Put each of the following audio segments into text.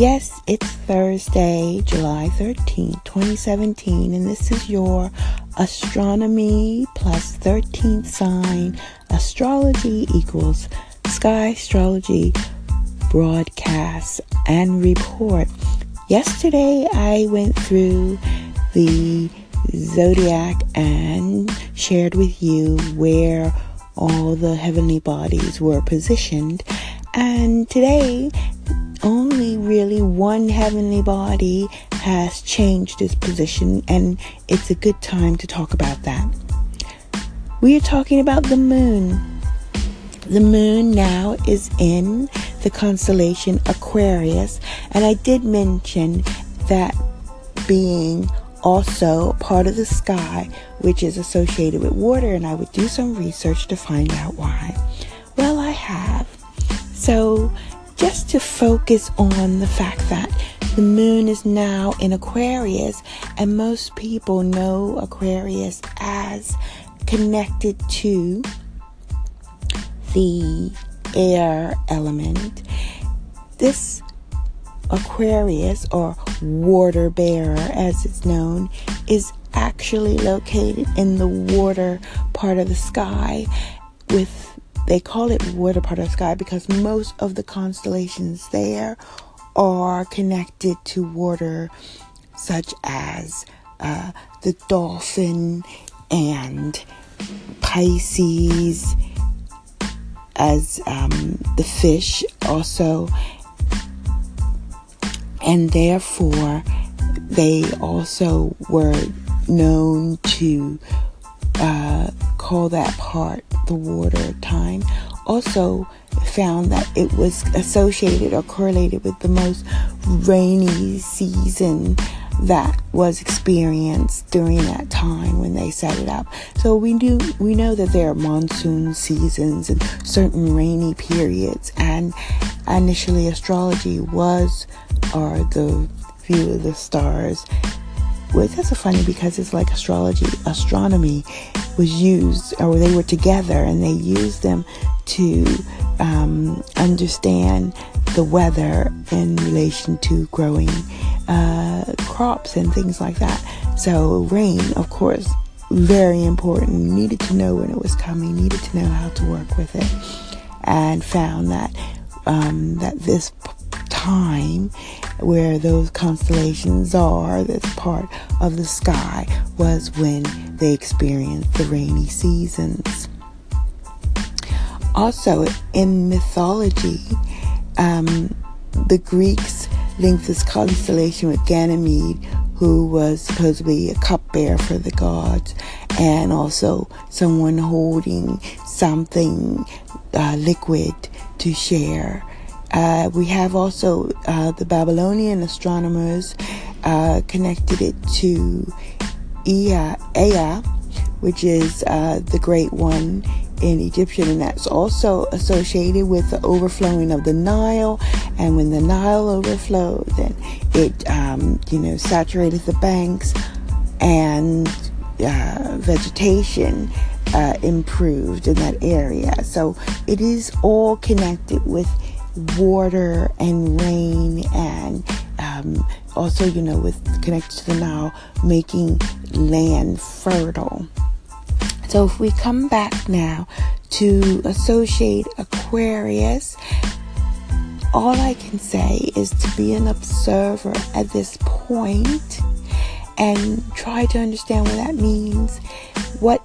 Yes, it's Thursday, July 13th, 2017, and this is your astronomy plus 13th sign astrology equals sky astrology broadcast and report. Yesterday, I went through the zodiac and shared with you where all the heavenly bodies were positioned. And today, only really one heavenly body has changed its position, and it's a good time to talk about that. We are talking about the moon. The moon now is in the constellation Aquarius, and I did mention that being also part of the sky, which is associated with water, and I would do some research to find out why. Well, I have. So, just to focus on the fact that the moon is now in Aquarius, and most people know Aquarius as connected to the air element. This Aquarius, or water bearer as it's known, is actually located in the water part of the sky with they call it water part of the sky because most of the constellations there are connected to water, such as uh, the dolphin and Pisces, as um, the fish also, and therefore they also were known to uh, call that part the water time. Also, found that it was associated or correlated with the most rainy season that was experienced during that time when they set it up. So we do we know that there are monsoon seasons and certain rainy periods and initially astrology was or the view of the stars that's so funny because it's like astrology, astronomy was used, or they were together, and they used them to um, understand the weather in relation to growing uh, crops and things like that. So, rain, of course, very important. Needed to know when it was coming, needed to know how to work with it, and found that um, that this time where those constellations are, that's part of the sky, was when they experienced the rainy seasons. Also, in mythology, um, the Greeks linked this constellation with Ganymede, who was supposedly a cupbearer for the gods, and also someone holding something uh, liquid to share. Uh, we have also uh, the Babylonian astronomers uh, connected it to Ea, Ea which is uh, the great one in Egyptian, and that's also associated with the overflowing of the Nile. And when the Nile overflowed, then it, um, you know, saturated the banks, and uh, vegetation uh, improved in that area. So it is all connected with water and rain and um, also you know with connected to the Nile making land fertile. So if we come back now to associate aquarius all i can say is to be an observer at this point and try to understand what that means. What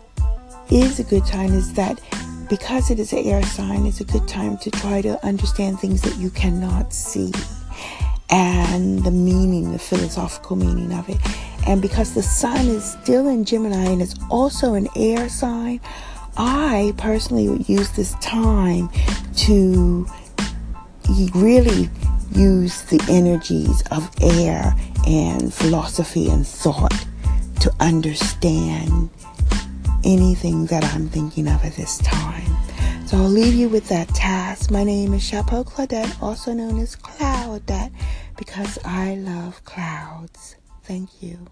is a good time is that because it is an air sign, it's a good time to try to understand things that you cannot see and the meaning, the philosophical meaning of it. And because the sun is still in Gemini and it's also an air sign, I personally would use this time to really use the energies of air and philosophy and thought to understand anything that I'm thinking of at this time. So I'll leave you with that task. My name is Chapeau Claudette, also known as Cloudette, because I love clouds. Thank you.